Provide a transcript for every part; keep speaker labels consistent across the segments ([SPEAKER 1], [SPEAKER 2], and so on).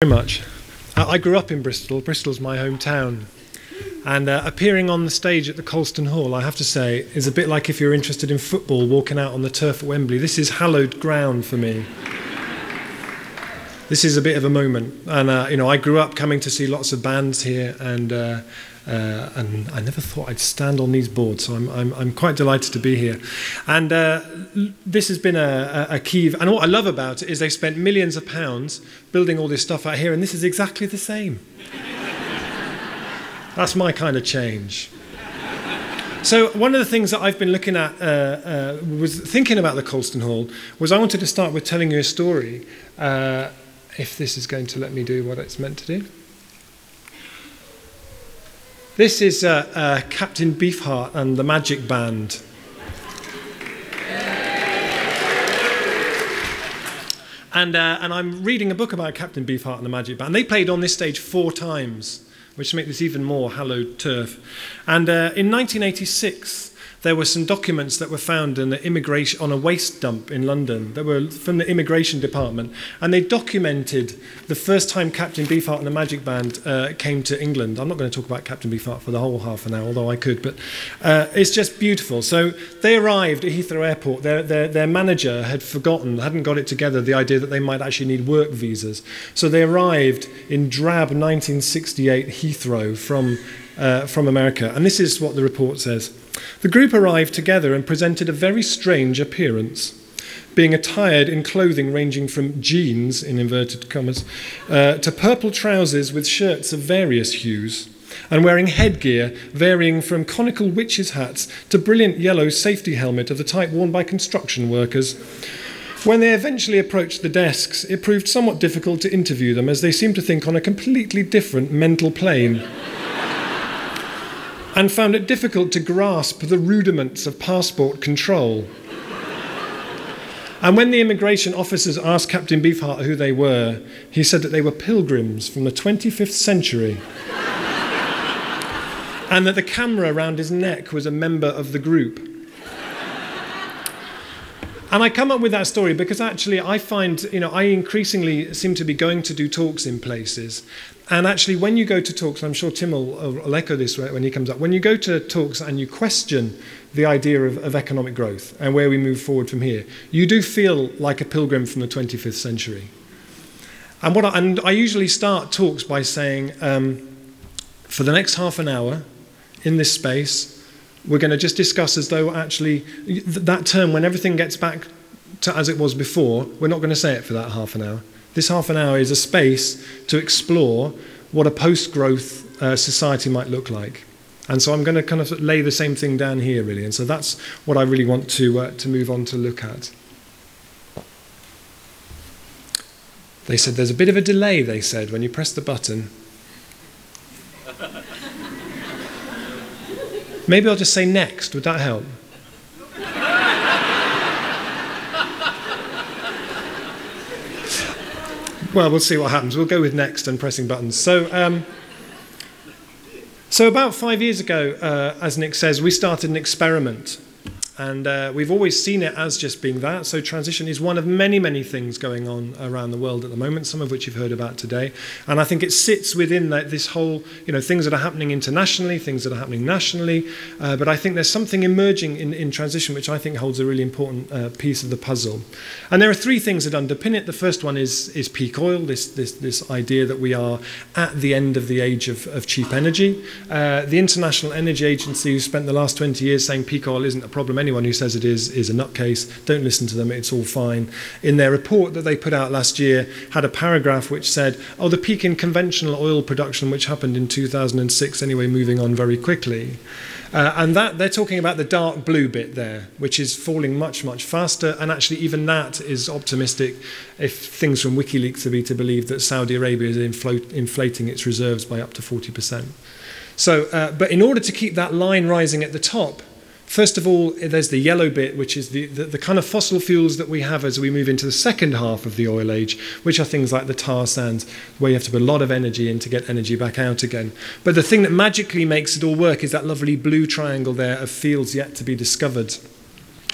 [SPEAKER 1] very much. I grew up in Bristol. Bristol's my hometown. And uh, appearing on the stage at the Colston Hall, I have to say, is a bit like if you're interested in football, walking out on the turf at Wembley. This is hallowed ground for me. This is a bit of a moment. And, uh, you know, I grew up coming to see lots of bands here, and, uh, uh, and I never thought I'd stand on these boards, so I'm, I'm, I'm quite delighted to be here. And uh, this has been a, a, key, and what I love about it is they spent millions of pounds building all this stuff out here, and this is exactly the same. That's my kind of change. So one of the things that I've been looking at, uh, uh, was thinking about the Colston Hall, was I wanted to start with telling you a story. Uh, if this is going to let me do what it's meant to do. This is uh, uh, Captain Beefheart and the Magic Band. And, uh, and I'm reading a book about Captain Beefheart and the Magic Band. They played on this stage four times, which makes this even more hallowed turf. And uh, in 1986, there were some documents that were found in the immigration, on a waste dump in London that were from the immigration department. And they documented the first time Captain Beefheart and the Magic Band uh, came to England. I'm not going to talk about Captain Beefheart for the whole half an hour, although I could, but uh, it's just beautiful. So they arrived at Heathrow Airport. Their, their, their manager had forgotten, hadn't got it together, the idea that they might actually need work visas. So they arrived in drab 1968 Heathrow from, uh, from America. And this is what the report says. The group arrived together and presented a very strange appearance, being attired in clothing ranging from jeans, in inverted commas, uh, to purple trousers with shirts of various hues, and wearing headgear varying from conical witches' hats to brilliant yellow safety helmet of the type worn by construction workers. When they eventually approached the desks, it proved somewhat difficult to interview them as they seemed to think on a completely different mental plane and found it difficult to grasp the rudiments of passport control. And when the immigration officers asked Captain Beefheart who they were, he said that they were pilgrims from the 25th century. and that the camera around his neck was a member of the group. And I come up with that story because actually I find, you know, I increasingly seem to be going to do talks in places. And actually, when you go to talks, I'm sure Tim will, will echo this when he comes up, when you go to talks and you question the idea of, of economic growth and where we move forward from here, you do feel like a pilgrim from the 25th century. And, what I, and I usually start talks by saying, um, for the next half an hour in this space, we're going to just discuss as though actually that term, when everything gets back to as it was before, we're not going to say it for that half an hour. This half an hour is a space to explore what a post growth uh, society might look like. And so I'm going to kind of lay the same thing down here, really. And so that's what I really want to, uh, to move on to look at. They said there's a bit of a delay, they said, when you press the button. Maybe I'll just say next. Would that help? Well, we'll see what happens. We'll go with next and pressing buttons. So, um, so about five years ago, uh, as Nick says, we started an experiment and uh, we've always seen it as just being that. So, transition is one of many, many things going on around the world at the moment, some of which you've heard about today. And I think it sits within that, this whole, you know, things that are happening internationally, things that are happening nationally. Uh, but I think there's something emerging in, in transition which I think holds a really important uh, piece of the puzzle. And there are three things that underpin it. The first one is, is peak oil, this, this, this idea that we are at the end of the age of, of cheap energy. Uh, the International Energy Agency, who spent the last 20 years saying peak oil isn't a problem anymore, anyone who says it is is a nutcase. Don't listen to them, it's all fine. In their report that they put out last year, had a paragraph which said, oh, the peak in conventional oil production, which happened in 2006 anyway, moving on very quickly. Uh, and that they're talking about the dark blue bit there, which is falling much, much faster. And actually, even that is optimistic if things from WikiLeaks are to be to believe that Saudi Arabia is infl- inflating its reserves by up to 40%. So, uh, but in order to keep that line rising at the top, First of all, there's the yellow bit, which is the, the, the, kind of fossil fuels that we have as we move into the second half of the oil age, which are things like the tar sands, where you have to put a lot of energy in to get energy back out again. But the thing that magically makes it all work is that lovely blue triangle there of fields yet to be discovered.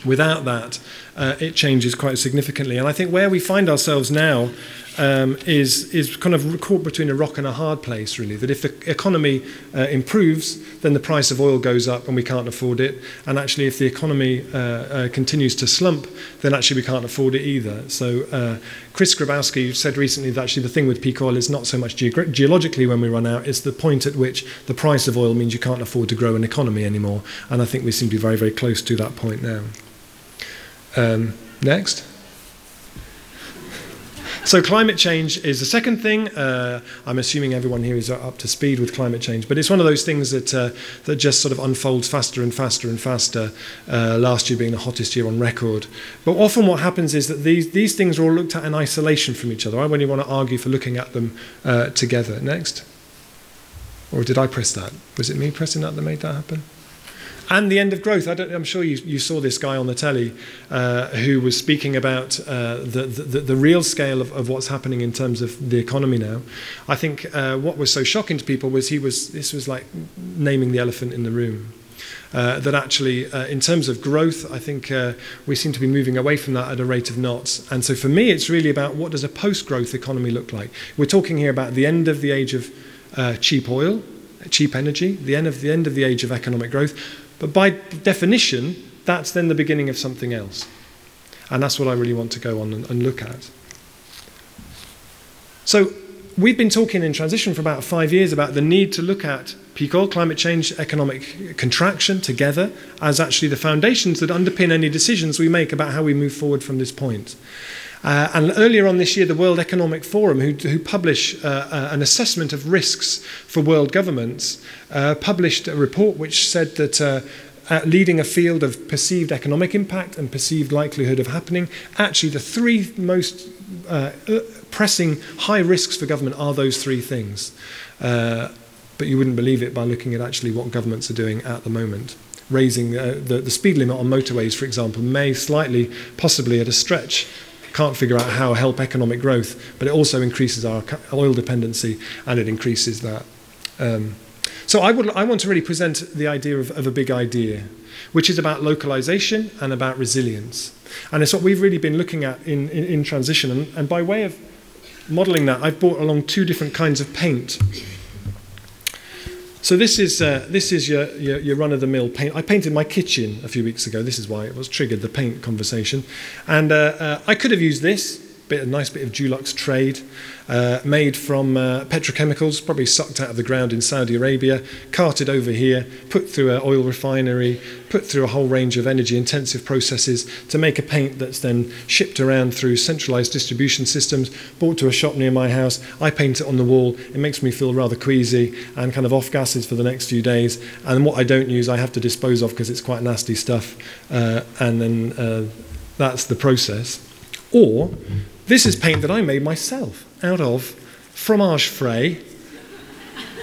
[SPEAKER 1] Without that, uh, it changes quite significantly. And I think where we find ourselves now um, is, is kind of caught between a rock and a hard place, really. That if the economy uh, improves, then the price of oil goes up and we can't afford it. And actually, if the economy uh, uh, continues to slump, then actually we can't afford it either. So, uh, Chris Skrebowski said recently that actually the thing with peak oil is not so much ge- geologically when we run out, it's the point at which the price of oil means you can't afford to grow an economy anymore. And I think we seem to be very, very close to that point now. Um, next. So climate change is the second thing. Uh, I'm assuming everyone here is up to speed with climate change, but it's one of those things that uh, that just sort of unfolds faster and faster and faster. Uh, last year being the hottest year on record. But often what happens is that these these things are all looked at in isolation from each other. I really want to argue for looking at them uh, together. Next. Or did I press that? Was it me pressing that that made that happen? And the end of growth. I am sure you, you, saw this guy on the telly uh, who was speaking about uh, the, the, the, real scale of, of, what's happening in terms of the economy now. I think uh, what was so shocking to people was he was this was like naming the elephant in the room. Uh, that actually, uh, in terms of growth, I think uh, we seem to be moving away from that at a rate of knots. And so for me, it's really about what does a post-growth economy look like. We're talking here about the end of the age of cheap oil, cheap energy, the end of the end of the age of economic growth but by definition, that's then the beginning of something else. And that's what I really want to go on and, and look at. So, we've been talking in transition for about five years about the need to look at oil, climate change, economic contraction together as actually the foundations that underpin any decisions we make about how we move forward from this point. Uh, and earlier on this year, the World Economic Forum, who, who publish uh, uh, an assessment of risks for world governments, uh, published a report which said that uh, uh, leading a field of perceived economic impact and perceived likelihood of happening, actually the three most pressing high risks for government are those three things. but you wouldn't believe it by looking at actually what governments are doing at the moment raising uh, the, the speed limit on motorways, for example, may slightly, possibly at a stretch, can't figure out how help economic growth, but it also increases our oil dependency and it increases that. Um, so I, would, I want to really present the idea of, of a big idea, which is about localization and about resilience. And it's what we've really been looking at in, in, in transition. And, and by way of modeling that, I've brought along two different kinds of paint. So this is, uh, this is your, your, your run-of-the-mill paint. I painted my kitchen a few weeks ago. This is why it was triggered, the paint conversation. And uh, uh, I could have used this, bit, a nice bit of Dulux trade, uh, made from uh, petrochemicals, probably sucked out of the ground in Saudi Arabia, carted over here, put through an oil refinery, put through a whole range of energy intensive processes to make a paint that's then shipped around through centralized distribution systems, brought to a shop near my house. I paint it on the wall. It makes me feel rather queasy and kind of off gases for the next few days. And what I don't use, I have to dispose of because it's quite nasty stuff. Uh, and then uh, that's the process. Or this is paint that I made myself out of fromage frais,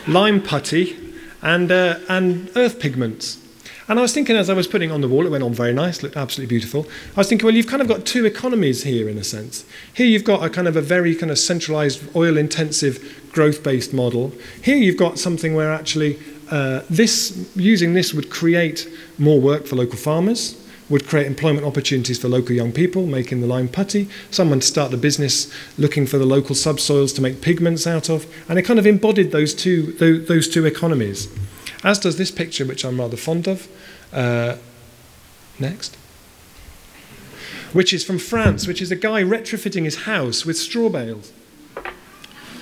[SPEAKER 1] lime putty, and, uh, and earth pigments. And I was thinking as I was putting on the wall, it went on very nice, looked absolutely beautiful. I was thinking, well, you've kind of got two economies here in a sense. Here you've got a kind of a very kind of centralized, oil intensive, growth based model. Here you've got something where actually uh, this, using this would create more work for local farmers, would create employment opportunities for local young people making the lime putty, someone to start a business looking for the local subsoils to make pigments out of, and it kind of embodied those two, those two economies. As does this picture, which I'm rather fond of. Uh, next. Which is from France, which is a guy retrofitting his house with straw bales.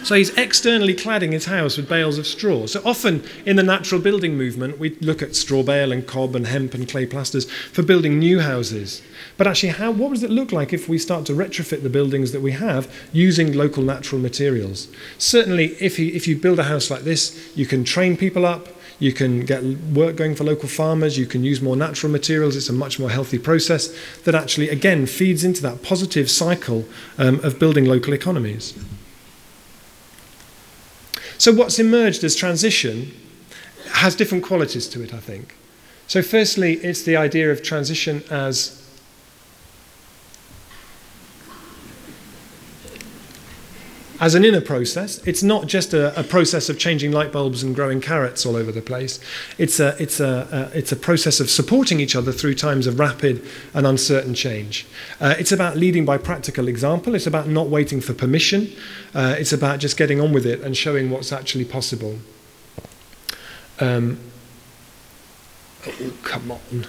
[SPEAKER 1] So he's externally cladding his house with bales of straw. So often in the natural building movement, we look at straw bale and cob and hemp and clay plasters for building new houses. But actually, how, what does it look like if we start to retrofit the buildings that we have using local natural materials? Certainly, if you, if you build a house like this, you can train people up, you can get work going for local farmers, you can use more natural materials, it's a much more healthy process that actually, again, feeds into that positive cycle um, of building local economies. So, what's emerged as transition has different qualities to it, I think. So, firstly, it's the idea of transition as as an inner process. It's not just a, a, process of changing light bulbs and growing carrots all over the place. It's a, it's, a, it's a process of supporting each other through times of rapid and uncertain change. Uh, it's about leading by practical example. It's about not waiting for permission. Uh, it's about just getting on with it and showing what's actually possible. Um, oh, come on.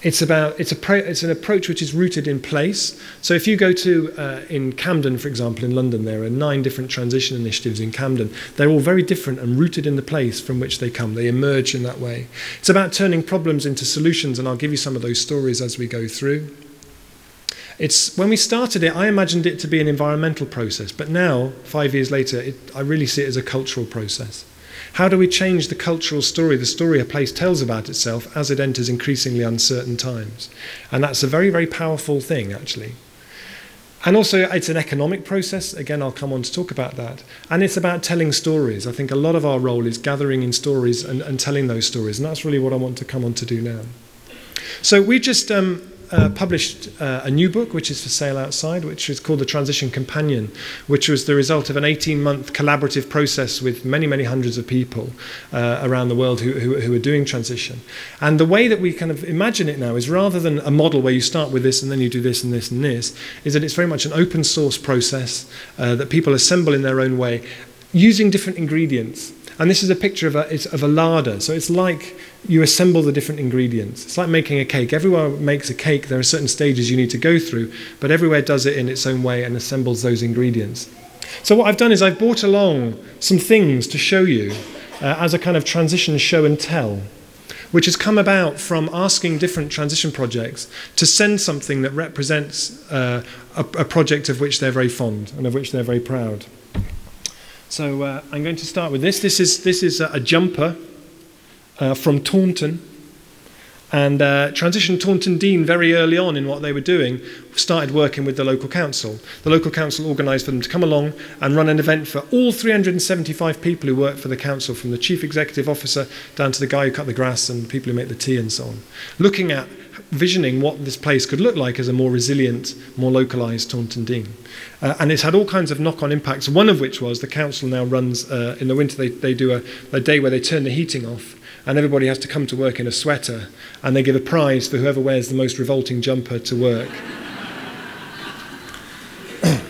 [SPEAKER 1] It's about it's a pro, it's an approach which is rooted in place. So if you go to uh, in Camden, for example, in London, there are nine different transition initiatives in Camden. They're all very different and rooted in the place from which they come. They emerge in that way. It's about turning problems into solutions, and I'll give you some of those stories as we go through. It's when we started it, I imagined it to be an environmental process, but now, five years later, it, I really see it as a cultural process. How do we change the cultural story, the story a place tells about itself as it enters increasingly uncertain times? And that's a very, very powerful thing, actually. And also, it's an economic process. Again, I'll come on to talk about that. And it's about telling stories. I think a lot of our role is gathering in stories and, and telling those stories. And that's really what I want to come on to do now. So, we just um, uh, published uh, a new book, which is for sale outside, which is called The Transition Companion, which was the result of an 18 month collaborative process with many, many hundreds of people uh, around the world who, who, who, are doing transition. And the way that we kind of imagine it now is rather than a model where you start with this and then you do this and this and this, is that it's very much an open source process uh, that people assemble in their own way using different ingredients. And this is a picture of a, of a larder. So it's like you assemble the different ingredients. It's like making a cake. Everywhere makes a cake, there are certain stages you need to go through, but everywhere does it in its own way and assembles those ingredients. So, what I've done is I've brought along some things to show you uh, as a kind of transition show and tell, which has come about from asking different transition projects to send something that represents uh, a, a, project of which they're very fond and of which they're very proud. So, uh, I'm going to start with this. This is, this is a, jumper uh, from Taunton. And uh, Transition Taunton Deane, very early on in what they were doing, started working with the local council. The local council organised for them to come along and run an event for all 375 people who work for the council, from the chief executive officer down to the guy who cut the grass and people who make the tea and so on. Looking at visioning what this place could look like as a more resilient, more localised Taunton Deane. Uh, and it's had all kinds of knock on impacts, one of which was the council now runs, uh, in the winter, they, they do a, a day where they turn the heating off and everybody has to come to work in a sweater, and they give a prize for whoever wears the most revolting jumper to work.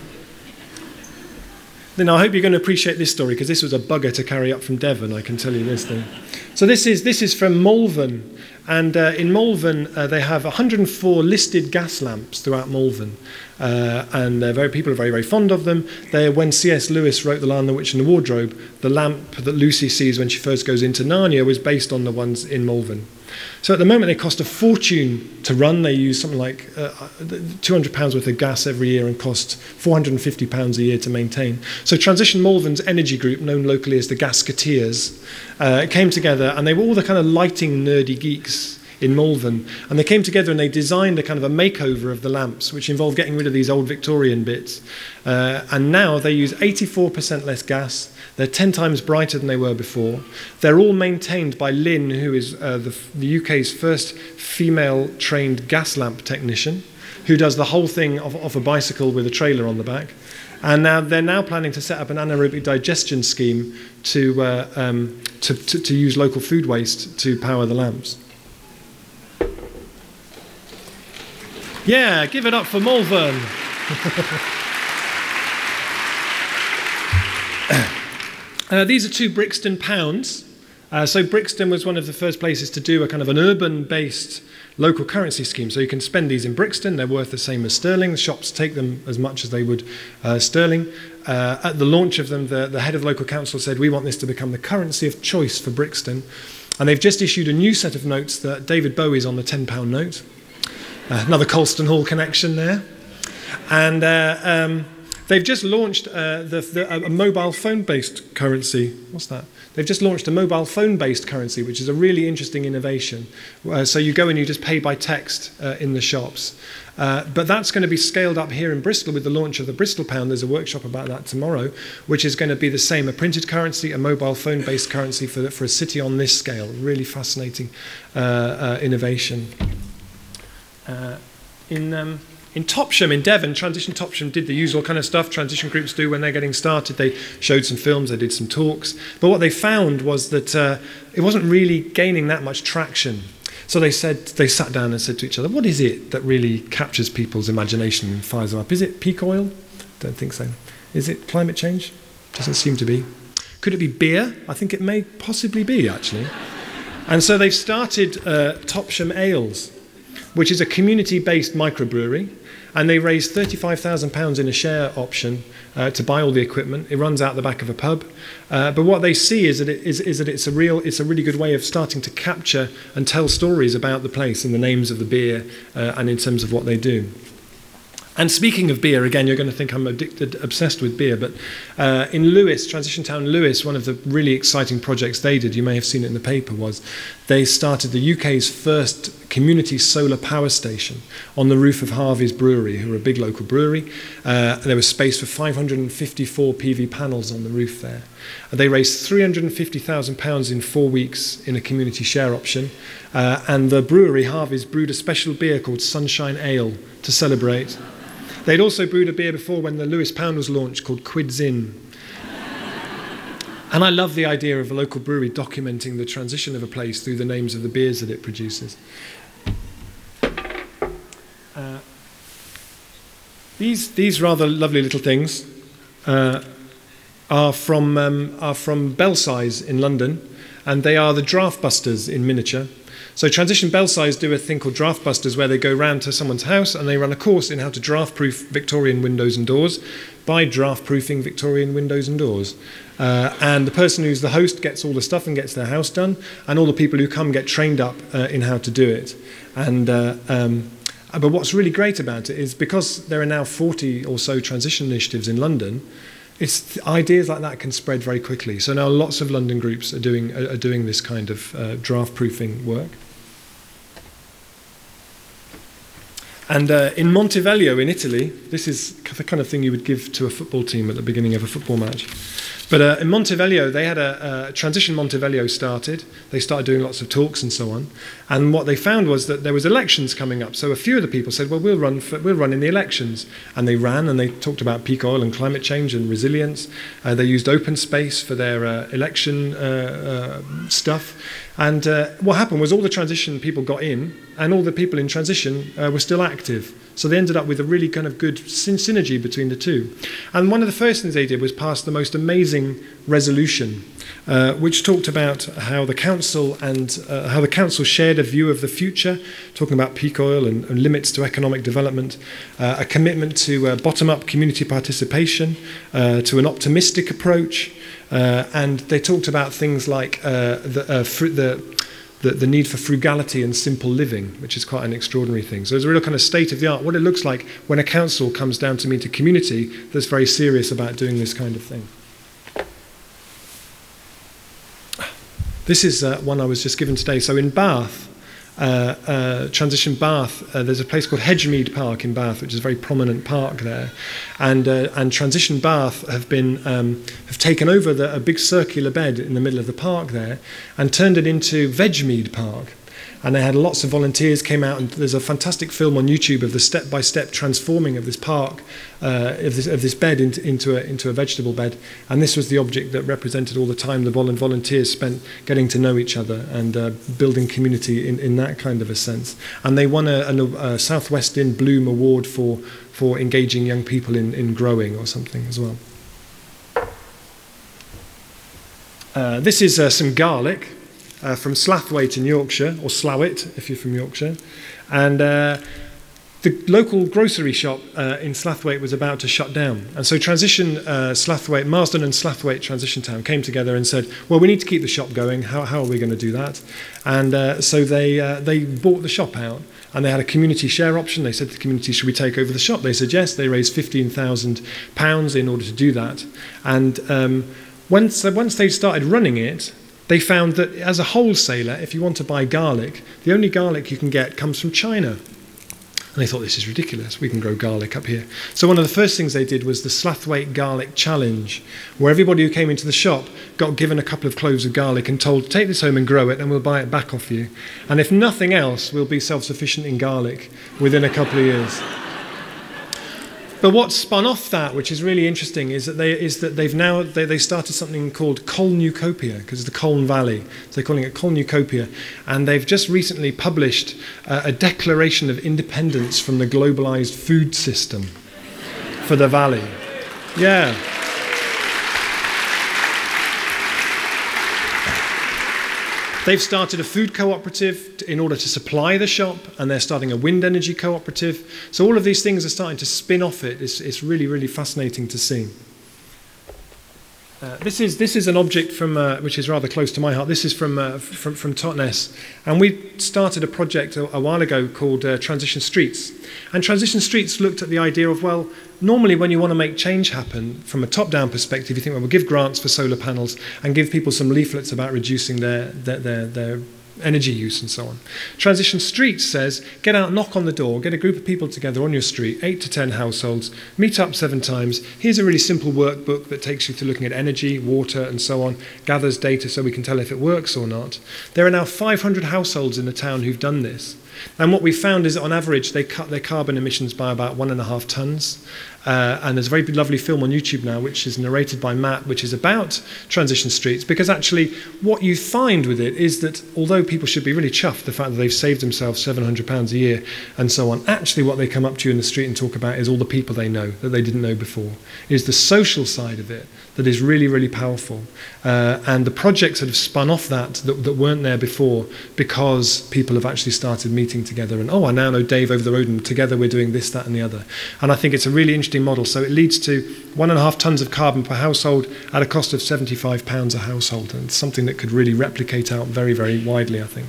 [SPEAKER 1] then I hope you're going to appreciate this story because this was a bugger to carry up from Devon, I can tell you this thing. So this is, this is from Malvern, and uh, in Malvern uh, they have 104 listed gas lamps throughout Malvern. Uh, and very, people are very, very fond of them. They, when C.S. Lewis wrote The Lion, the Witch, and the Wardrobe, the lamp that Lucy sees when she first goes into Narnia was based on the ones in Malvern. So at the moment, they cost a fortune to run. They use something like uh, £200 worth of gas every year and cost £450 a year to maintain. So Transition Malvern's energy group, known locally as the Gasketeers, uh, came together and they were all the kind of lighting nerdy geeks in Malvern. And they came together and they designed a kind of a makeover of the lamps, which involved getting rid of these old Victorian bits. Uh, and now they use 84% less gas. They're 10 times brighter than they were before. They're all maintained by Lynn, who is uh, the, the UK's first female trained gas lamp technician, who does the whole thing off, off a bicycle with a trailer on the back. And now they're now planning to set up an anaerobic digestion scheme to, uh, um, to, to, to use local food waste to power the lamps. Yeah, give it up for Malvern. uh, these are two Brixton pounds. Uh, so Brixton was one of the first places to do a kind of an urban-based local currency scheme. So you can spend these in Brixton; they're worth the same as sterling. The shops take them as much as they would uh, sterling. Uh, at the launch of them, the, the head of local council said, "We want this to become the currency of choice for Brixton." And they've just issued a new set of notes that David Bowie's on the £10 note. Uh, another Colston Hall connection there. And uh, um, they've just launched uh, the, the, a mobile phone based currency. What's that? They've just launched a mobile phone based currency, which is a really interesting innovation. Uh, so you go and you just pay by text uh, in the shops. Uh, but that's going to be scaled up here in Bristol with the launch of the Bristol Pound. There's a workshop about that tomorrow, which is going to be the same a printed currency, a mobile phone based currency for, for a city on this scale. Really fascinating innovation. Uh, in, um, In Topsham in Devon, Transition Topsham did the usual kind of stuff transition groups do when they're getting started. They showed some films, they did some talks. But what they found was that uh, it wasn't really gaining that much traction. So they said they sat down and said to each other, "What is it that really captures people's imagination and fires them up? Is it peak oil? Don't think so. Is it climate change? Doesn't seem to be. Could it be beer? I think it may possibly be actually." And so they've started uh, Topsham Ales, which is a community-based microbrewery and they raised £35,000 in a share option uh, to buy all the equipment. It runs out the back of a pub. Uh, but what they see is that, it, is, is that it's, a real, it's a really good way of starting to capture and tell stories about the place and the names of the beer uh, and in terms of what they do. And speaking of beer, again, you're going to think I'm addicted, obsessed with beer, but uh, in Lewes, Transition Town Lewes, one of the really exciting projects they did, you may have seen it in the paper, was they started the UK's first community solar power station on the roof of Harvey's Brewery, who are a big local brewery. Uh, there was space for 554 PV panels on the roof there. And they raised £350,000 in four weeks in a community share option. Uh, and the brewery, Harvey's, brewed a special beer called Sunshine Ale to celebrate They'd also brewed a beer before when the Lewes Pound was launched called Quids In. and I love the idea of a local brewery documenting the transition of a place through the names of the beers that it produces. Uh, these, these rather lovely little things uh, are, from, um, are from Belsize in London, and they are the draft busters in miniature. So Transition bell Belsize do a thing called Draft Busters where they go round to someone's house and they run a course in how to draft proof Victorian windows and doors by draft proofing Victorian windows and doors. Uh, and the person who's the host gets all the stuff and gets their house done, and all the people who come get trained up uh, in how to do it. And uh, um, but what's really great about it is because there are now 40 or so transition initiatives in London, it's ideas like that can spread very quickly. So now lots of London groups are doing are, doing this kind of uh, draft proofing work. And uh, in Monteveglio in Italy, this is the kind of thing you would give to a football team at the beginning of a football match. But uh, in Monteveglio, they had a, a transition Monteveglio started. They started doing lots of talks and so on. And what they found was that there was elections coming up. So a few of the people said, "Well, we'll run. For, we'll run in the elections." And they ran and they talked about peak oil and climate change and resilience. Uh, they used open space for their uh, election uh, uh, stuff. And uh, what happened was all the transition people got in, and all the people in transition were still active. So they ended up with a really kind of good synergy between the two. And one of the first things they did was pass the most amazing resolution, uh, which talked about how the council and uh, how the council shared a view of the future, talking about peak oil and, and limits to economic development, uh, a commitment to uh, bottom-up community participation, uh, to an optimistic approach, uh, and they talked about things like the, fr- the the, the need for frugality and simple living, which is quite an extraordinary thing. So it's a real kind of state of the art, what it looks like when a council comes down to meet a community that's very serious about doing this kind of thing. This is uh, one I was just given today. So in Bath, uh, uh, transition Bath, uh, there's a place called Hedgemead Park in Bath, which is a very prominent park there, and uh, and transition Bath have been um, have taken over the, a big circular bed in the middle of the park there, and turned it into Vegmead Park and they had lots of volunteers came out and there's a fantastic film on YouTube of the step-by-step transforming of this park uh, of, this, of this bed into, into, a, into a vegetable bed. And this was the object that represented all the time the volunteers spent getting to know each other and uh, building community in, in that kind of a sense. And they won a, a, a Bloom award for, for engaging young people in, in growing or something as well. Uh, this is uh, some garlic uh, from Slaithwaite in Yorkshire, or Slowett if you're from Yorkshire. And uh, the local grocery shop uh, in Slaithwaite was about to shut down. And so Transition uh, Slaithwaite, Marsden and Slaithwaite Transition Town came together and said, well, we need to keep the shop going. How, how are we going to do that? And uh, so they, uh, they bought the shop out and they had a community share option. They said to the community, should we take over the shop? They said yes. They raised £15,000 in order to do that. And um, once, once they started running it, they found that as a wholesaler, if you want to buy garlic, the only garlic you can get comes from China. And they thought, this is ridiculous. We can grow garlic up here. So, one of the first things they did was the Slaithwaite Garlic Challenge, where everybody who came into the shop got given a couple of cloves of garlic and told, take this home and grow it, and we'll buy it back off you. And if nothing else, we'll be self sufficient in garlic within a couple of years. But what spun off that, which is really interesting, is that they is that they've now they, they started something called Colnucopia because it's the Colne Valley, so they're calling it Colnucopia, and they've just recently published uh, a declaration of independence from the globalized food system for the valley. Yeah. They've started a food cooperative in order to supply the shop, and they're starting a wind energy cooperative. So all of these things are starting to spin off it. It's, it's really, really fascinating to see. Uh, this is this is an object from uh, which is rather close to my heart. This is from uh, from, from Totnes, and we started a project a, a while ago called uh, Transition Streets. And Transition Streets looked at the idea of well, normally when you want to make change happen from a top-down perspective, you think well, we'll give grants for solar panels and give people some leaflets about reducing their their, their, their energy use and so on. Transition Streets says get out, knock on the door, get a group of people together on your street, eight to ten households, meet up seven times. Here's a really simple workbook that takes you to looking at energy, water, and so on, gathers data so we can tell if it works or not. There are now 500 households in the town who've done this. And what we found is that on average, they cut their carbon emissions by about one and a half tons. Uh, and there's a very lovely film on YouTube now, which is narrated by Matt, which is about transition streets. Because actually, what you find with it is that although people should be really chuffed the fact that they've saved themselves £700 a year and so on, actually, what they come up to you in the street and talk about is all the people they know that they didn't know before. is the social side of it that is really, really powerful. Uh, and the projects that have spun off that, that, that weren't there before because people have actually started meeting together and, oh, I now know Dave over the road and together we're doing this, that, and the other. And I think it's a really interesting model. So it leads to one and a half tons of carbon per household at a cost of £75 a household. And it's something that could really replicate out very, very widely, I think.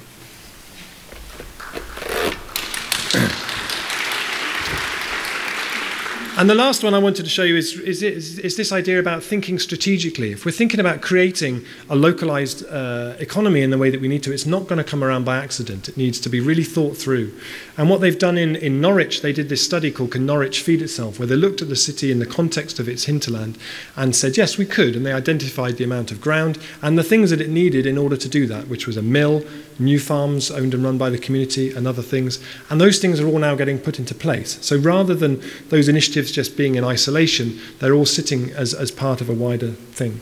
[SPEAKER 1] And the last one I wanted to show you is, is, is, is, this idea about thinking strategically. If we're thinking about creating a localized uh, economy in the way that we need to, it's not going to come around by accident. It needs to be really thought through. And what they've done in, in Norwich, they did this study called Can Norwich Feed Itself, where they looked at the city in the context of its hinterland and said, yes, we could. And they identified the amount of ground and the things that it needed in order to do that, which was a mill, new farms owned and run by the community, and other things. And those things are all now getting put into place. So rather than those initiatives just being in isolation, they're all sitting as, as part of a wider thing.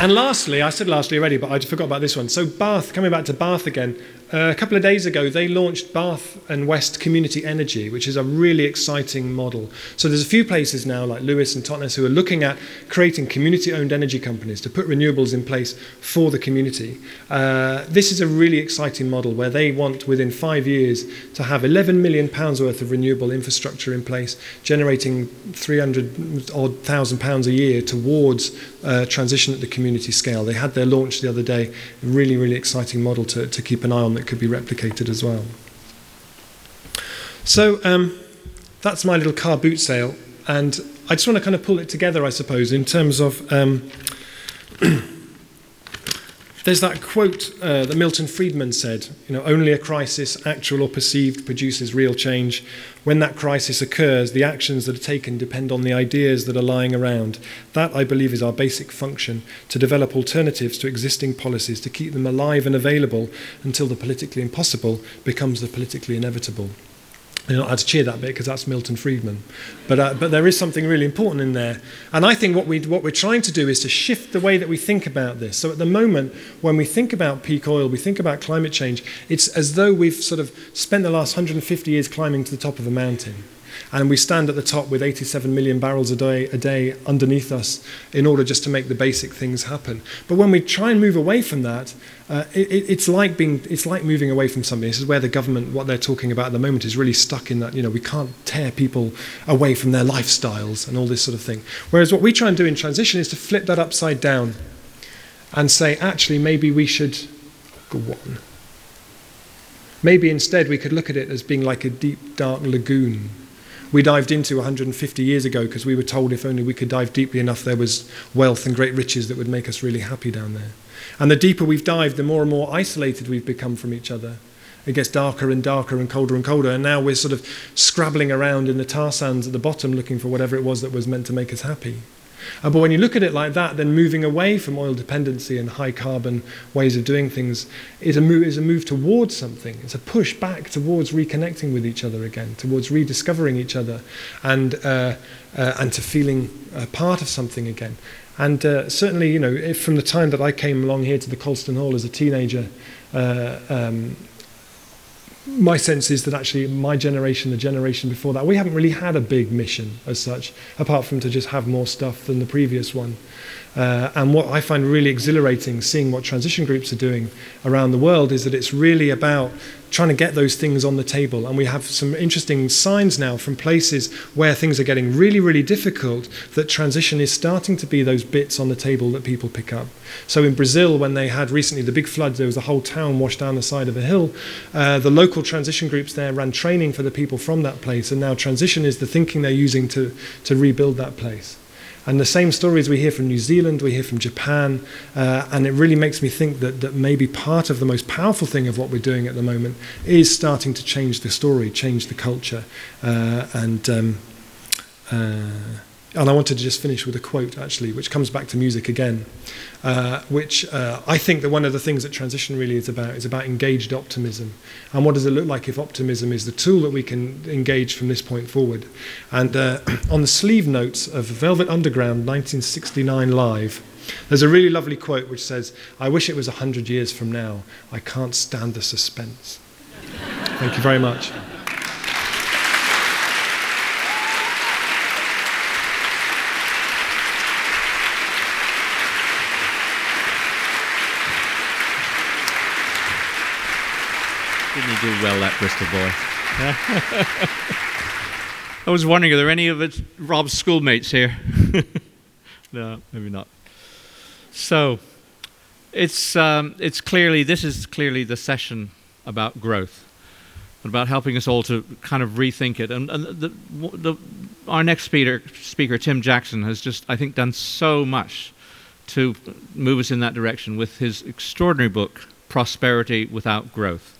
[SPEAKER 1] And lastly, I said lastly already, but I forgot about this one. So Bath, coming back to Bath again, a couple of days ago, they launched Bath and West Community Energy, which is a really exciting model. So there's a few places now, like Lewes and Totnes, who are looking at creating community-owned energy companies to put renewables in place for the community. Uh, this is a really exciting model where they want, within five years, to have 11 million pounds worth of renewable infrastructure in place, generating 300 odd thousand pounds a year towards uh, transition at the community scale. They had their launch the other day. A really, really exciting model to, to keep an eye on that could be replicated as well. So um, that's my little car boot sale, and I just want to kind of pull it together, I suppose, in terms of. Um, There's that quote uh, that Milton Friedman said, you know, only a crisis, actual or perceived, produces real change. When that crisis occurs, the actions that are taken depend on the ideas that are lying around. That, I believe, is our basic function to develop alternatives to existing policies, to keep them alive and available until the politically impossible becomes the politically inevitable. You know, I'd cheer that bit because that's Milton Friedman. But, uh, but there is something really important in there. And I think what, we, what we're trying to do is to shift the way that we think about this. So at the moment, when we think about peak oil, we think about climate change, it's as though we've sort of spent the last 150 years climbing to the top of a mountain. And we stand at the top with 87 million barrels a day, a day underneath us in order just to make the basic things happen. But when we try and move away from that, uh, it, it's, like being, it's like moving away from something. This is where the government, what they're talking about at the moment, is really stuck in that, you know, we can't tear people away from their lifestyles and all this sort of thing. Whereas what we try and do in transition is to flip that upside down and say, actually, maybe we should go on. Maybe instead we could look at it as being like a deep, dark lagoon we dived into 150 years ago because we were told if only we could dive deeply enough, there was wealth and great riches that would make us really happy down there. And the deeper we've dived, the more and more isolated we've become from each other. It gets darker and darker and colder and colder, and now we're sort of scrabbling around in the tar sands at the bottom looking for whatever it was that was meant to make us happy. Uh, but when you look at it like that, then moving away from oil dependency and high carbon ways of doing things is a move, is a move towards something. It's a push back towards reconnecting with each other again, towards rediscovering each other, and uh, uh, and to feeling a part of something again. And uh, certainly, you know, from the time that I came along here to the Colston Hall as a teenager, uh, um, my sense is that actually my generation, the generation before that, we haven't really had a big mission as such, apart from to just have more stuff than the previous one. Uh, and what I find really exhilarating seeing what transition groups are doing around the world is that it's really about trying to get those things on the table. And we have some interesting signs now from places where things are getting really, really difficult that transition is starting to be those bits on the table that people pick up. So in Brazil, when they had recently the big flood, there was a whole town washed down the side of a hill. Uh, the local transition groups there ran training for the people from that place. And now transition is the thinking they're using to, to rebuild that place. And the same stories we hear from New Zealand, we hear from Japan, uh, and it really makes me think that, that maybe part of the most powerful thing of what we're doing at the moment is starting to change the story, change the culture. Uh, and um, uh, and I wanted to just finish with a quote, actually, which comes back to music again, uh, which uh, I think that one of the things that transition really is about is about engaged optimism. And what does it look like if optimism is the tool that we can engage from this point forward? And uh, on the sleeve notes of Velvet Underground 1969 Live, there's a really lovely quote which says, I wish it was 100 years from now. I can't stand the suspense. Thank you very much.
[SPEAKER 2] Didn't he do well, that Bristol boy? I was wondering, are there any of it, Rob's schoolmates here? no, maybe not. So, it's um, it's clearly this is clearly the session about growth, about helping us all to kind of rethink it. And, and the, the, our next speaker, speaker, Tim Jackson, has just I think done so much to move us in that direction with his extraordinary book, Prosperity Without Growth.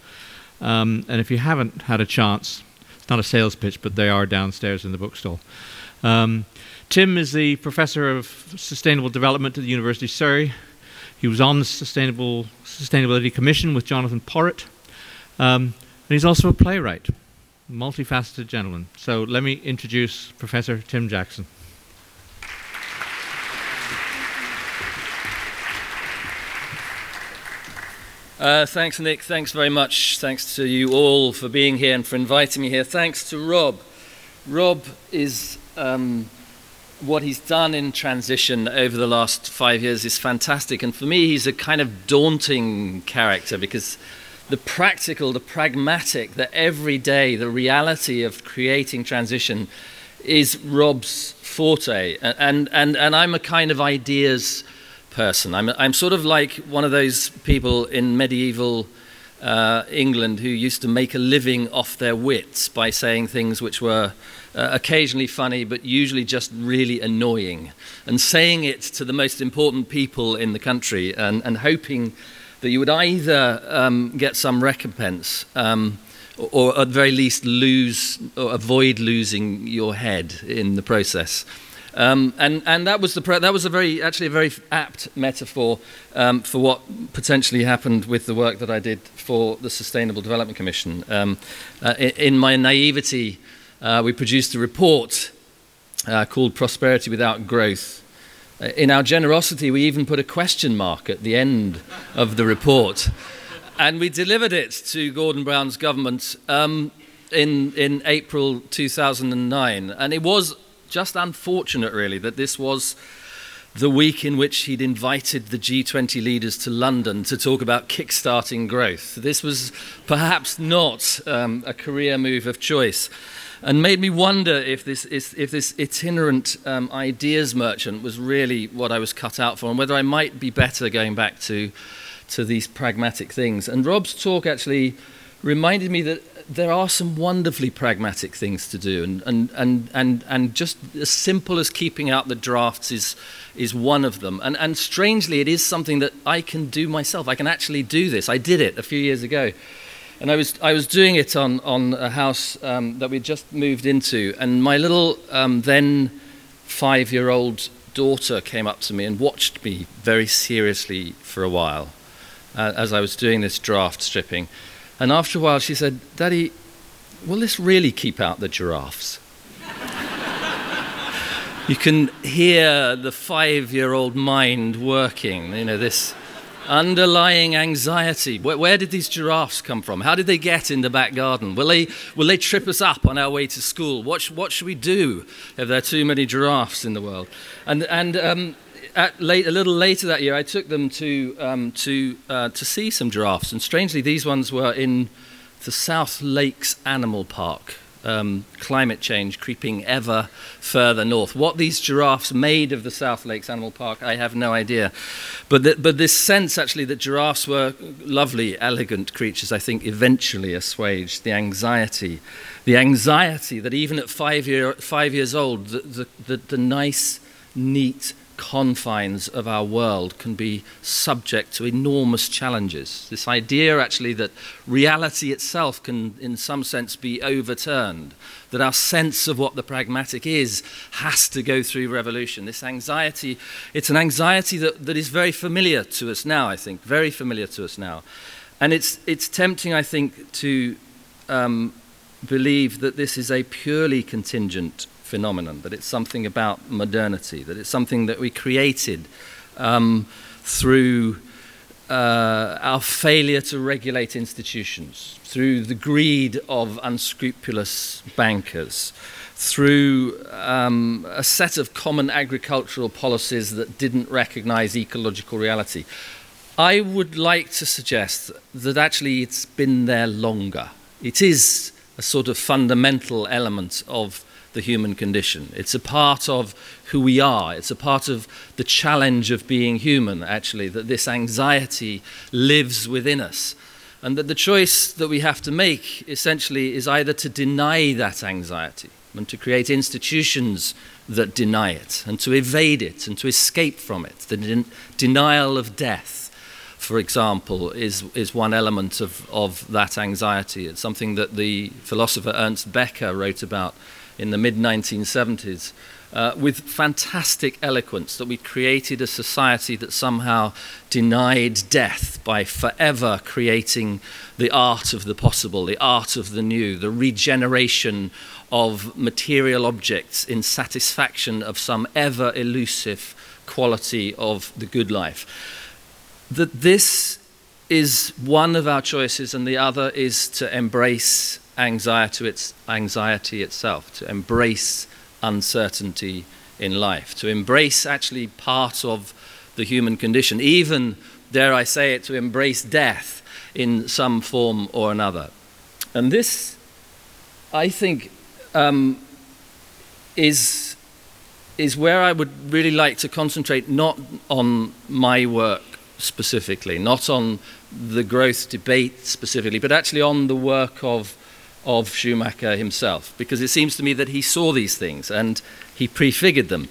[SPEAKER 2] Um, and if you haven't had a chance, it's not a sales pitch, but they are downstairs in the bookstall. Um, Tim is the professor of sustainable development at the University of Surrey. He was on the Sustainable Sustainability Commission with Jonathan Porritt. Um, and he's also a playwright, multifaceted gentleman. So let me introduce Professor Tim Jackson.
[SPEAKER 3] Uh, thanks, Nick. Thanks very much. Thanks to you all for being here and for inviting me here. Thanks to Rob. Rob is um, what he's done in transition over the last five years is fantastic. And for me, he's a kind of daunting character because the practical, the pragmatic, the everyday, the reality of creating transition is Rob's forte. And, and, and I'm a kind of ideas person. I'm, I'm sort of like one of those people in medieval uh, England who used to make a living off their wits by saying things which were uh, occasionally funny but usually just really annoying and saying it to the most important people in the country and, and hoping that you would either um, get some recompense um, or, at the very least lose or avoid losing your head in the process. Um, and, and that was the that was a very actually a very apt metaphor um, for what potentially happened with the work that I did for the Sustainable Development Commission. Um, uh, in, in, my naivety, uh, we produced a report uh, called "Prosperity Without Growth." Uh, in our generosity, we even put a question mark at the end of the report, and we delivered it to Gordon Brown's government um, in in April 2009, and it was just unfortunate, really, that this was the week in which he'd invited the G20 leaders to London to talk about kickstarting growth. This was perhaps not um, a career move of choice and made me wonder if this, if this itinerant um, ideas merchant was really what I was cut out for and whether I might be better going back to, to these pragmatic things. And Rob's talk actually reminded me that there are some wonderfully pragmatic things to do, and, and, and, and, and just as simple as keeping out the drafts is, is one of them. And, and strangely, it is something that I can do myself. I can actually do this. I did it a few years ago. And I was, I was doing it on, on a house um, that we'd just moved into, and my little um, then five year old daughter came up to me and watched me very seriously for a while uh, as I was doing this draft stripping. And after a while, she said, Daddy, will this really keep out the giraffes? you can hear the five year old mind working, you know, this underlying anxiety. Where, where, did these giraffes come from? How did they get in the back garden? Will they, will they trip us up on our way to school? What, sh- what should we do if there are too many giraffes in the world? And, and um, late, a little later that year, I took them to, um, to, uh, to see some giraffes. And strangely, these ones were in the South Lakes Animal Park um, climate change creeping ever further north. What these giraffes made of the South Lakes Animal Park, I have no idea. But, but this sense, actually, that giraffes were lovely, elegant creatures, I think eventually assuaged the anxiety. The anxiety that even at five, year, five years old, the, the, the, the nice, neat, confines of our world can be subject to enormous challenges. This idea, actually, that reality itself can, in some sense, be overturned, that our sense of what the pragmatic is has to go through revolution. This anxiety, it's an anxiety that, that is very familiar to us now, I think, very familiar to us now. And it's, it's tempting, I think, to um, believe that this is a purely contingent phenomenon, that it's something about modernity, that it's something that we created um, through uh, our failure to regulate institutions, through the greed of unscrupulous bankers, through um, a set of common agricultural policies that didn't recognize ecological reality. I would like to suggest that actually it's been there longer. It is a sort of fundamental element of the human condition. It's a part of who we are. It's a part of the challenge of being human, actually, that this anxiety lives within us. And that the choice that we have to make essentially is either to deny that anxiety and to create institutions that deny it and to evade it and to escape from it. The den- denial of death, for example, is, is one element of, of that anxiety. It's something that the philosopher Ernest Becker wrote about in the mid 1970s uh, with fantastic eloquence that we created a society that somehow denied death by forever creating the art of the possible, the art of the new, the regeneration of material objects in satisfaction of some ever elusive quality of the good life. That this is one of our choices, and the other is to embrace anxiety, its, anxiety itself, to embrace uncertainty in life, to embrace actually part of the human condition, even, dare I say it, to embrace death in some form or another. And this, I think, um, is, is where I would really like to concentrate, not on my work specifically, not on the growth debate specifically, but actually on the work of of Schumacher himself, because it seems to me that he saw these things and he prefigured them.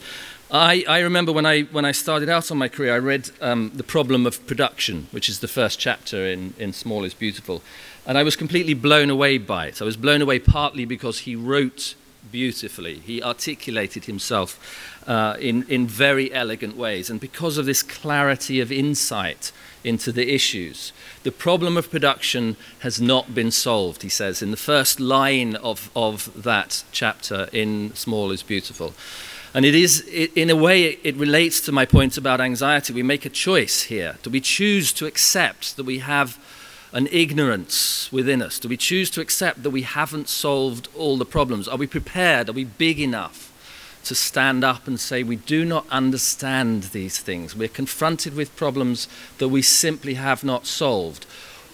[SPEAKER 3] I, I remember when I, when I started out on my career, I read um, The Problem of Production, which is the first chapter in, in Small is Beautiful, and I was completely blown away by it. I was blown away partly because he wrote beautifully, he articulated himself uh, in, in very elegant ways, and because of this clarity of insight into the issues. The problem of production has not been solved, he says, in the first line of, of that chapter in Small is Beautiful. And it is, it, in a way, it, it relates to my point about anxiety. We make a choice here. Do we choose to accept that we have an ignorance within us? Do we choose to accept that we haven't solved all the problems? Are we prepared? Are we big enough to stand up and say we do not understand these things. We're confronted with problems that we simply have not solved.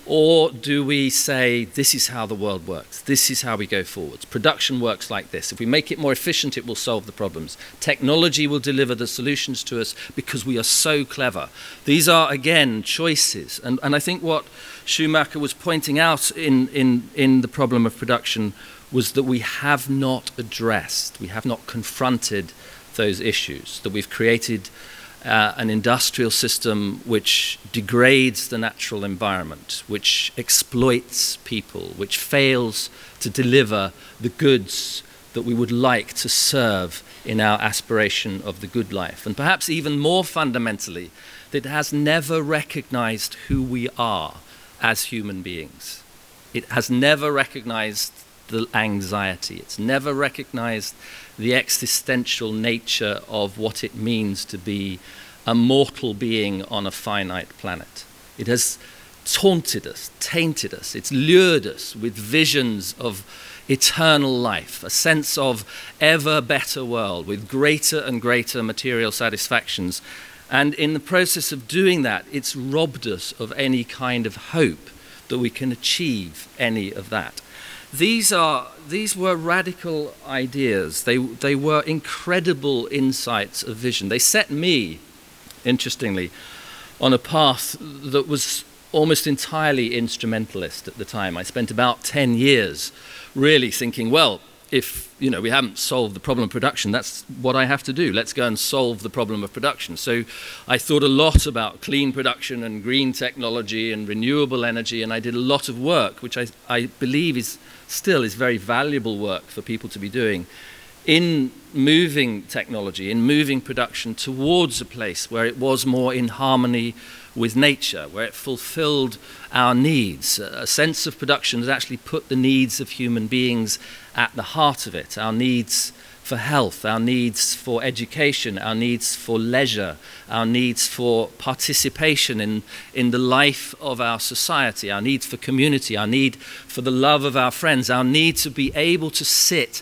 [SPEAKER 3] Or do we say, this is how the world works, this is how we go forwards? Production works like this. If we make it more efficient, it will solve the problems. Technology will deliver the solutions to us because we are so clever. These are, again, choices. And, and I think what Schumacher was pointing out in, in, in the problem of production was that we have not addressed, we have not confronted those issues, that we've created uh, an industrial system which degrades the natural environment, which exploits people, which fails to deliver the goods that we would like to serve in our aspiration of the good life. And perhaps even more fundamentally, that it has never recognized who we are as human beings. It has never recognized the anxiety. It's never recognized the existential nature of what it means to be a mortal being on a finite planet. It has taunted us, tainted us, it's lured us with visions of eternal life, a sense of ever better world with greater and greater material satisfactions. And in the process of doing that, it's robbed us of any kind of hope that we can achieve any of that. These, are, these were radical ideas. They, they were incredible insights of vision. They set me, interestingly, on a path that was almost entirely instrumentalist at the time. I spent about 10 years really thinking, well, if you know we haven't solved the problem of production, that's what I have to do. Let's go and solve the problem of production. So I thought a lot about clean production and green technology and renewable energy, and I did a lot of work, which I, I believe is still is very valuable work for people to be doing in moving technology, in moving production towards a place where it was more in harmony with nature, where it fulfilled our needs. A sense of production that actually put the needs of human beings at the heart of it, our needs for health, our needs for education, our needs for leisure, our needs for participation in, in the life of our society, our needs for community, our need for the love of our friends, our need to be able to sit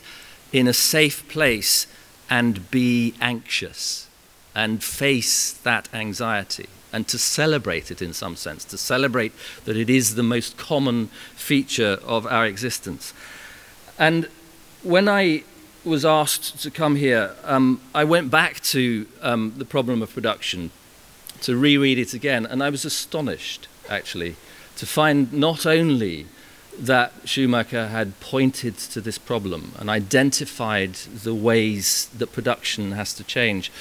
[SPEAKER 3] in a safe place and be anxious and face that anxiety and to celebrate it in some sense, to celebrate that it is the most common feature of our existence. And when I was asked to come here, um, I went back to um, the problem of production to reread it again, and I was astonished, actually, to find not only that Schumacher had pointed to this problem and identified the ways that production has to change,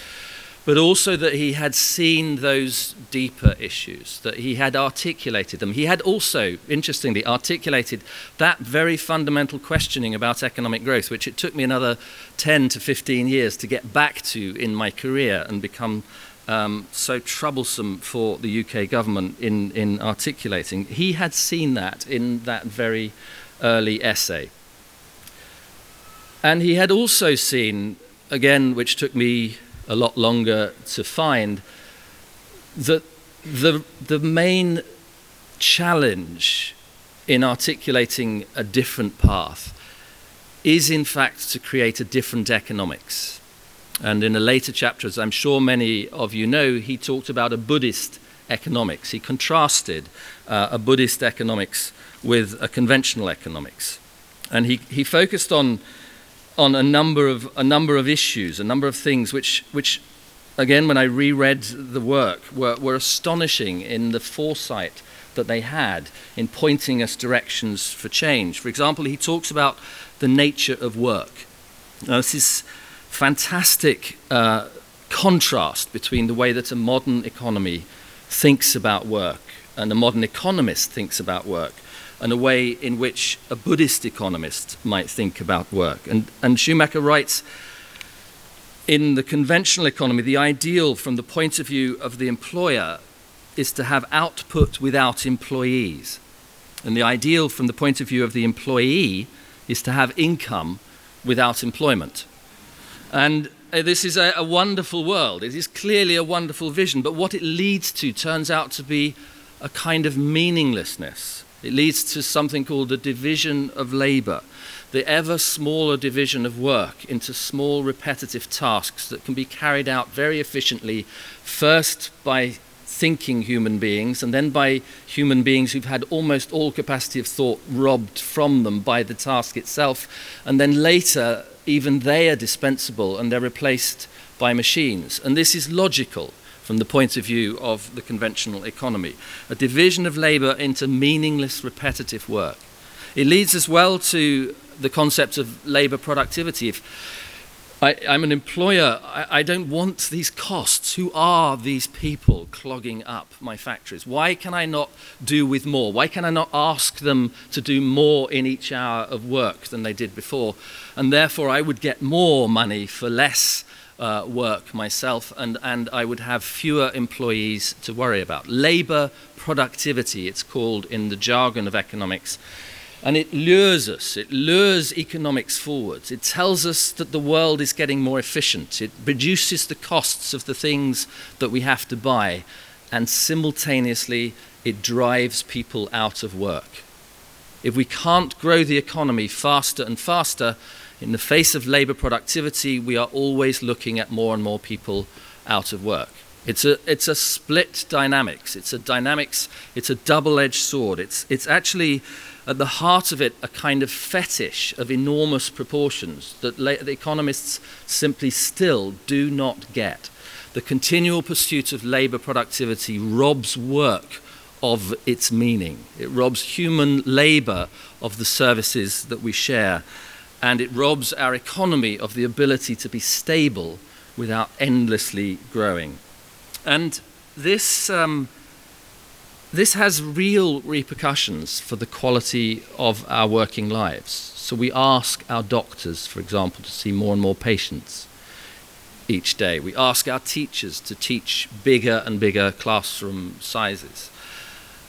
[SPEAKER 3] but also that he had seen those deeper issues, that he had articulated them. He had also, interestingly, articulated that very fundamental questioning about economic growth, which it took me another 10 to 15 years to get back to in my career and become um, so troublesome for the UK government in, in articulating. He had seen that in that very early essay. And he had also seen, again, which took me a lot longer to find, that the, the main challenge in articulating a different path is, in fact, to create a different economics. And in a later chapter, as I'm sure many of you know, he talked about a Buddhist economics. He contrasted uh, a Buddhist economics with a conventional economics. And he, he focused on on a number of a number of issues, a number of things which which again when I reread the work were, were astonishing in the foresight that they had in pointing us directions for change. For example, he talks about the nature of work. Now, this is fantastic uh, contrast between the way that a modern economy thinks about work and a modern economist thinks about work and a way in which a Buddhist economist might think about work. And, and Schumacher writes in the conventional economy, the ideal from the point of view of the employer is to have output without employees. And the ideal from the point of view of the employee is to have income without employment. And uh, this is a, a, wonderful world. It is clearly a wonderful vision, but what it leads to turns out to be a kind of meaninglessness it leads to something called the division of labor, the ever smaller division of work into small repetitive tasks that can be carried out very efficiently, first by thinking human beings, and then by human beings who've had almost all capacity of thought robbed from them by the task itself, and then later, even they are dispensable and they're replaced by machines. And this is logical from the point of view of the conventional economy. A division of labour into meaningless, repetitive work. It leads as well to the concept of labour productivity. If I, am an employer. I, I, don't want these costs. Who are these people clogging up my factories? Why can I not do with more? Why can I not ask them to do more in each hour of work than they did before? And therefore, I would get more money for less uh, work myself, and, and I would have fewer employees to worry about. Labor productivity, it's called in the jargon of economics and it lures us, it lures economics forwards. It tells us that the world is getting more efficient. It reduces the costs of the things that we have to buy, and simultaneously, it drives people out of work. If we can't grow the economy faster and faster, in the face of labor productivity, we are always looking at more and more people out of work. It's a, it's a split dynamics. It's a dynamics, it's a double edged sword. It's, it's actually at the heart of it a kind of fetish of enormous proportions that la- the economists simply still do not get. The continual pursuit of labor productivity robs work of its meaning. It robs human labor of the services that we share, and it robs our economy of the ability to be stable without endlessly growing. And this. Um, this has real repercussions for the quality of our working lives. So we ask our doctors, for example, to see more and more patients each day. We ask our teachers to teach bigger and bigger classroom sizes.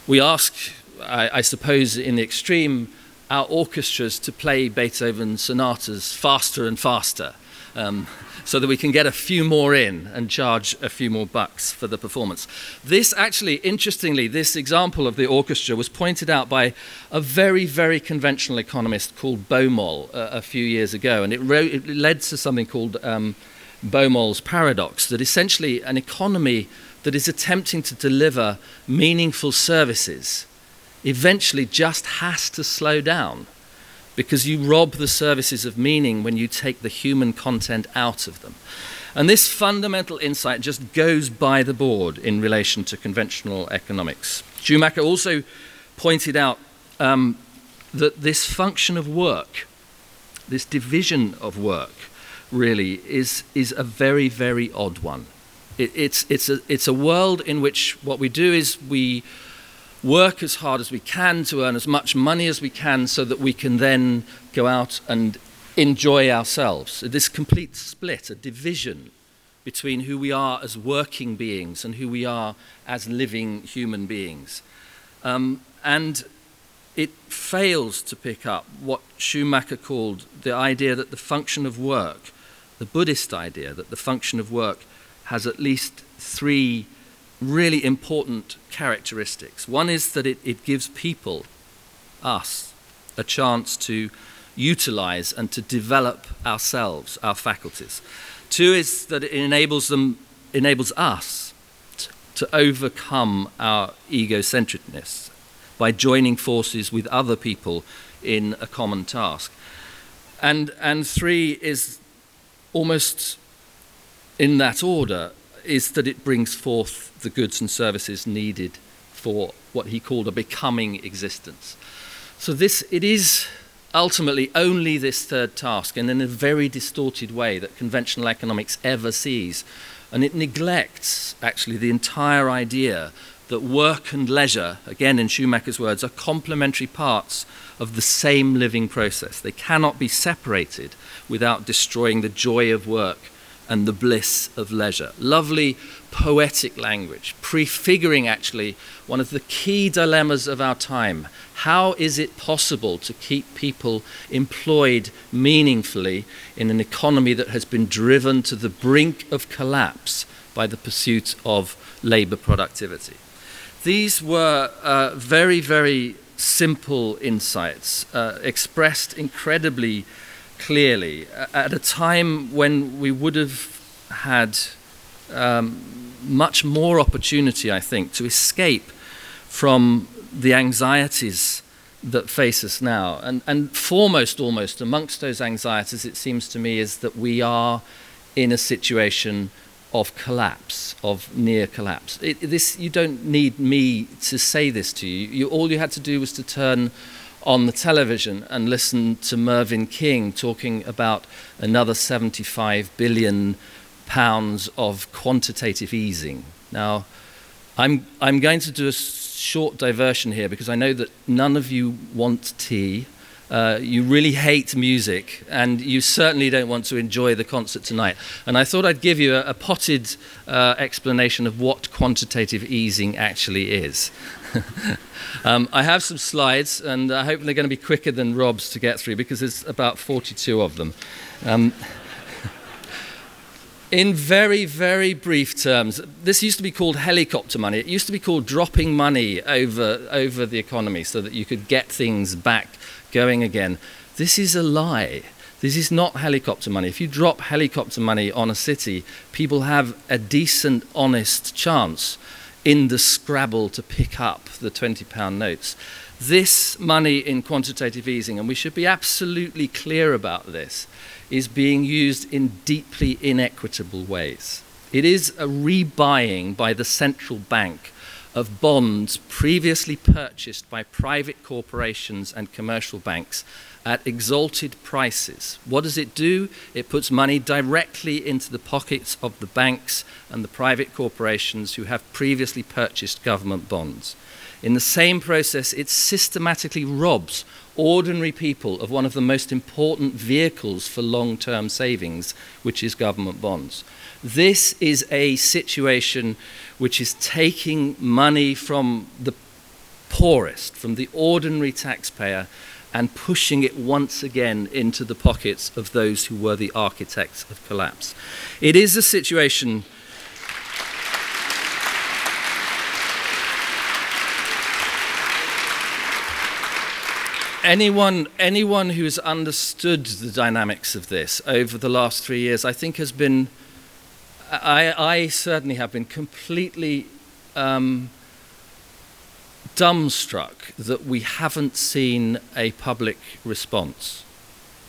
[SPEAKER 3] We ask, I, I suppose, in the extreme, our orchestras to play Beethoven sonatas faster and faster. Um, so that we can get a few more in and charge a few more bucks for the performance. This actually, interestingly, this example of the orchestra was pointed out by a very, very conventional economist called Baumol uh, a few years ago, and it, it led to something called um, Baumol's paradox that essentially an economy that is attempting to deliver meaningful services eventually just has to slow down because you rob the services of meaning when you take the human content out of them. And this fundamental insight just goes by the board in relation to conventional economics. Schumacher also pointed out um, that this function of work, this division of work, really is, is a very, very odd one. It, it's, it's, a, it's a world in which what we do is we work as hard as we can to earn as much money as we can so that we can then go out and enjoy ourselves. This complete split, a division between who we are as working beings and who we are as living human beings. Um, and it fails to pick up what Schumacher called the idea that the function of work, the Buddhist idea that the function of work has at least three really important characteristics. One is that it, it gives people, us, a chance to utilize and to develop ourselves, our faculties. Two is that it enables them, enables us to, to overcome our egocentridness by joining forces with other people in a common task. And, and three is almost in that order is that it brings forth the goods and services needed for what he called a becoming existence. So this it is ultimately only this third task, and in a very distorted way that conventional economics ever sees, and it neglects actually the entire idea that work and leisure, again in Schumacher's words, are complementary parts of the same living process. They cannot be separated without destroying the joy of work and the bliss of leisure. Lovely poetic language, prefiguring actually one of the key dilemmas of our time. How is it possible to keep people employed meaningfully in an economy that has been driven to the brink of collapse by the pursuit of labor productivity? These were uh, very, very simple insights, uh, expressed incredibly clearly at a time when we would have had um, much more opportunity, I think, to escape from the anxieties that face us now. And, and foremost, almost, amongst those anxieties, it seems to me, is that we are in a situation of collapse, of near collapse. It, this, you don't need me to say this to you. you. All you had to do was to turn on the television and listen to Mervyn King talking about another 75 billion pounds of quantitative easing. Now, I'm, I'm going to do a short diversion here because I know that none of you want tea. Uh, you really hate music, and you certainly don't want to enjoy the concert tonight. And I thought I'd give you a, a potted uh, explanation of what quantitative easing actually is. Um, I have some slides, and I hope they're going to be quicker than Rob's to get through because there's about 42 of them. Um, in very, very brief terms, this used to be called helicopter money. It used to be called dropping money over, over the economy so that you could get things back going again. This is a lie. This is not helicopter money. If you drop helicopter money on a city, people have a decent, honest chance in the Scrabble to pick up the £20 notes. This money in quantitative easing, and we should be absolutely clear about this, is being used in deeply inequitable ways. It is a rebuying by the central bank of bonds previously purchased by private corporations and commercial banks at exalted prices. What does it do? It puts money directly into the pockets of the banks and the private corporations who have previously purchased government bonds. In the same process, it systematically robs ordinary people of one of the most important vehicles for long term savings, which is government bonds. This is a situation which is taking money from the poorest, from the ordinary taxpayer, and pushing it once again into the pockets of those who were the architects of collapse. It is a situation anyone, anyone who has understood the dynamics of this over the last three years, I think has been, I, I certainly have been completely um, dumbstruck that we haven't seen a public response.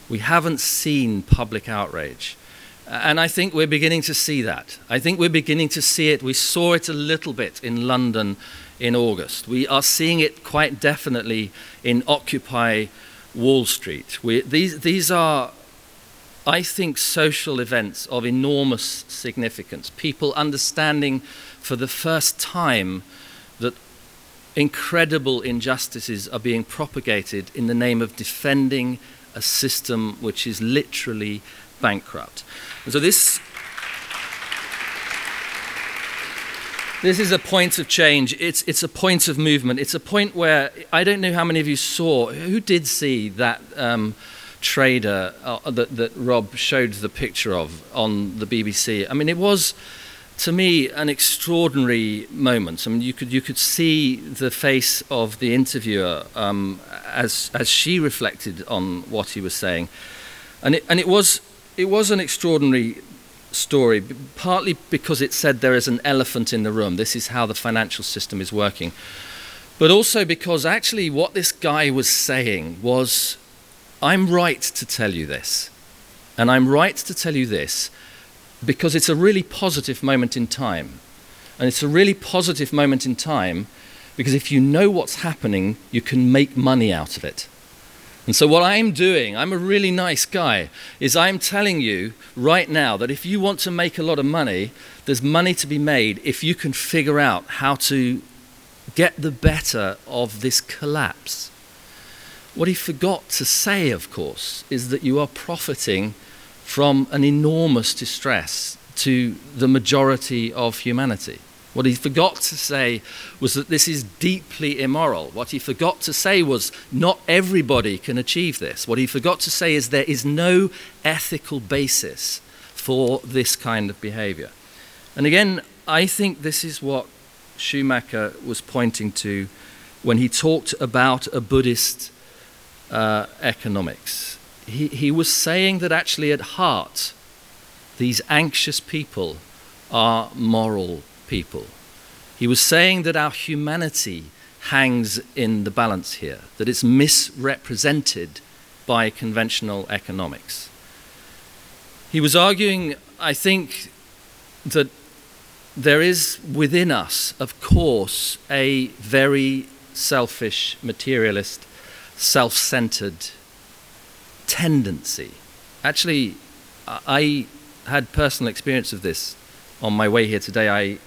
[SPEAKER 3] We haven't seen public outrage. And I think we're beginning to see that. I think we're beginning to see it. We saw it a little bit in London in August. We are seeing it quite definitely in Occupy Wall Street. We, these, these are, I think, social events of enormous significance. People understanding for the first time incredible injustices are being propagated in the name of defending a system which is literally bankrupt. And so this This is a point of change. It's, it's a point of movement. It's a point where I don't know how many of you saw, who did see that um, trader uh, that, that Rob showed the picture of on the BBC? I mean, it was, to me, an extraordinary moment. I mean, you could, you could see the face of the interviewer um, as, as she reflected on what he was saying. And it, and it, was, it was an extraordinary story, partly because it said there is an elephant in the room. This is how the financial system is working. But also because actually what this guy was saying was, I'm right to tell you this. And I'm right to tell you this because it's a really positive moment in time. And it's a really positive moment in time because if you know what's happening, you can make money out of it. And so, what I'm doing, I'm a really nice guy, is I'm telling you right now that if you want to make a lot of money, there's money to be made if you can figure out how to get the better of this collapse. What he forgot to say, of course, is that you are profiting from an enormous distress to the majority of humanity. What he forgot to say was that this is deeply immoral. What he forgot to say was not everybody can achieve this. What he forgot to say is there is no ethical basis for this kind of behavior. And again, I think this is what Schumacher was pointing to when he talked about a Buddhist uh, economics. He, he was saying that actually, at heart, these anxious people are moral people. He was saying that our humanity hangs in the balance here, that it's misrepresented by conventional economics. He was arguing, I think, that there is within us, of course, a very selfish materialist self centered tendency. Actually, I had personal experience of this on my way here today. I,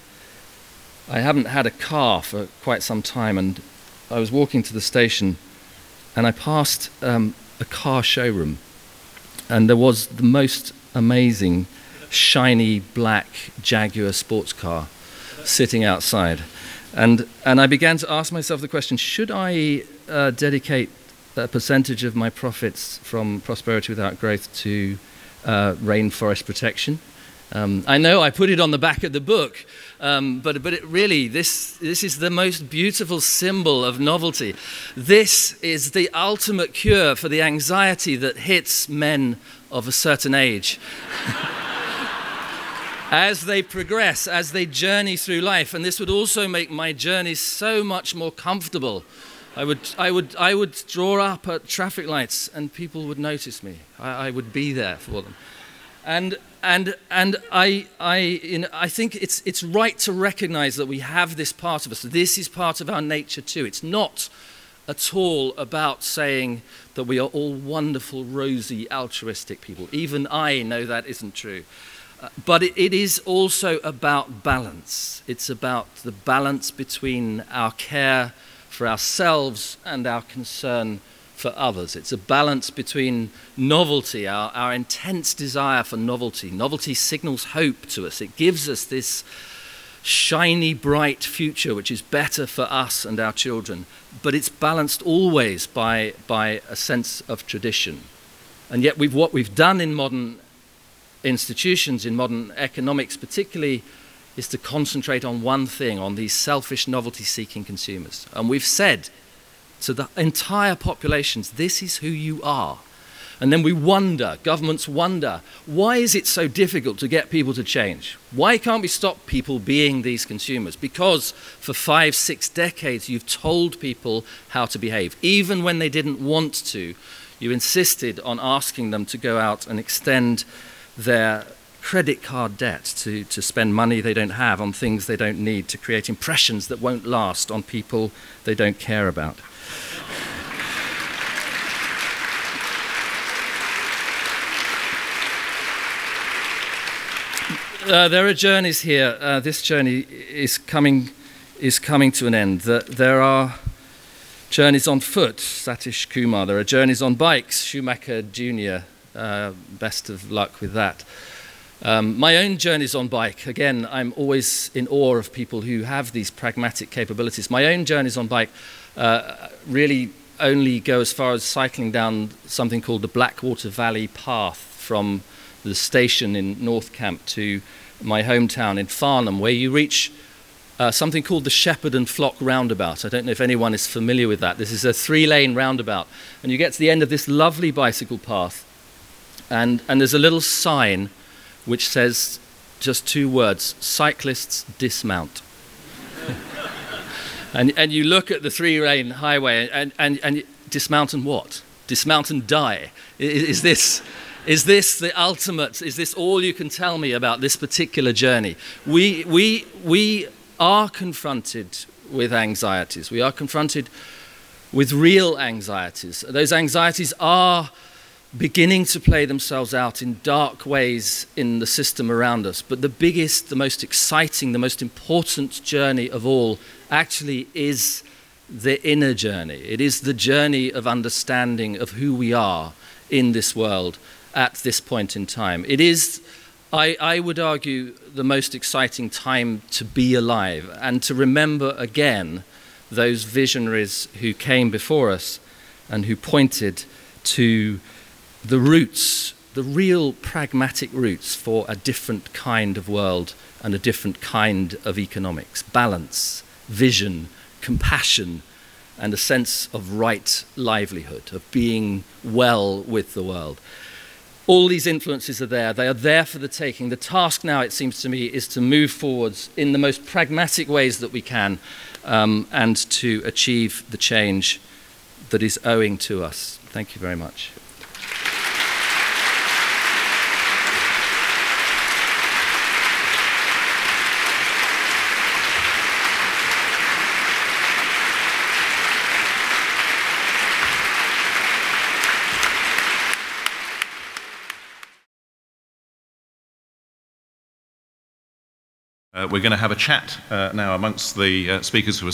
[SPEAKER 3] I haven't had a car for quite some time, and I was walking to the station and I passed um, a car showroom, and there was the most amazing, shiny black Jaguar sports car sitting outside. And, and I began to ask myself the question should I uh, dedicate a percentage of my profits from Prosperity Without Growth to uh, rainforest protection? Um, I know I put it on the back of the book, um, but, but really, this, this is the most beautiful symbol of novelty. This is the ultimate cure for the anxiety that hits men of a certain age. as they progress, as they journey through life, and this would also make my journey so much more comfortable. I would, I would, I would draw up at traffic lights and people would notice me. I, I would be there for them. And, and, and I, I, you know, I think it's, it's right to recognize that we have this part of us. This is part of our nature too. It's not at all about saying that we are all wonderful, rosy, altruistic people. Even I know that isn't true. Uh, but it, it is also about balance. It's about the balance between our care for ourselves and our concern for others. It's a balance between novelty, our, our intense desire for novelty. Novelty signals hope to us, it gives us this shiny, bright future which is better for us and our children. But it's balanced always by, by a sense of tradition. And yet, we've, what we've done in modern institutions, in modern economics particularly, is to concentrate on one thing, on these selfish, novelty seeking consumers. And we've said to the entire populations, this is who you are. And then we wonder, governments wonder, why is it so difficult to get people to change? Why can't we stop people being these consumers? Because for five, six decades, you've told people how to behave. Even when they didn't want to, you insisted on asking them to go out and extend their credit card debt to, to spend money they don't have on things they don't need, to create impressions that won't last on people they don't care about. Uh, there are journeys here. Uh, this journey is coming, is coming to an end. there are journeys on foot, Satish Kumar. There are journeys on bikes, Schumacher Jr. Uh, best of luck with that. Um, my own journeys on bike, again, I'm always in awe of people who have these pragmatic capabilities. My own journeys on bike uh, really only go as far as cycling down something called the Blackwater Valley Path from the station in North Camp to my hometown in Farnham, where you reach uh, something called the Shepherd and Flock roundabout. I don't know if anyone is familiar with that. This is a three lane roundabout. And you get to the end of this lovely bicycle path, and, and there's a little sign which says just two words cyclists dismount. and, and you look at the three lane highway and, and, and dismount and what? Dismount and die. Is, is this. Is this the ultimate? Is this all you can tell me about this particular journey? We, we, we are confronted with anxieties. We are confronted with real anxieties. Those anxieties are beginning to play themselves out in dark ways in the system around us. But the biggest, the most exciting, the most important journey of all actually is the inner journey. It is the journey of understanding of who we are in this world at this point in time. It is, I, I would argue, the most exciting time to be alive and to remember again those visionaries who came before us and who pointed to the roots, the real pragmatic roots for a different kind of world and a different kind of economics balance, vision, compassion, and a sense of right livelihood, of being well with the world. All these influences are there. They are there for the taking. The task now, it seems to me, is to move forwards in the most pragmatic ways that we can um, and to achieve the change that is owing to us. Thank you very much.
[SPEAKER 4] We're going to have a chat uh, now amongst the uh, speakers who are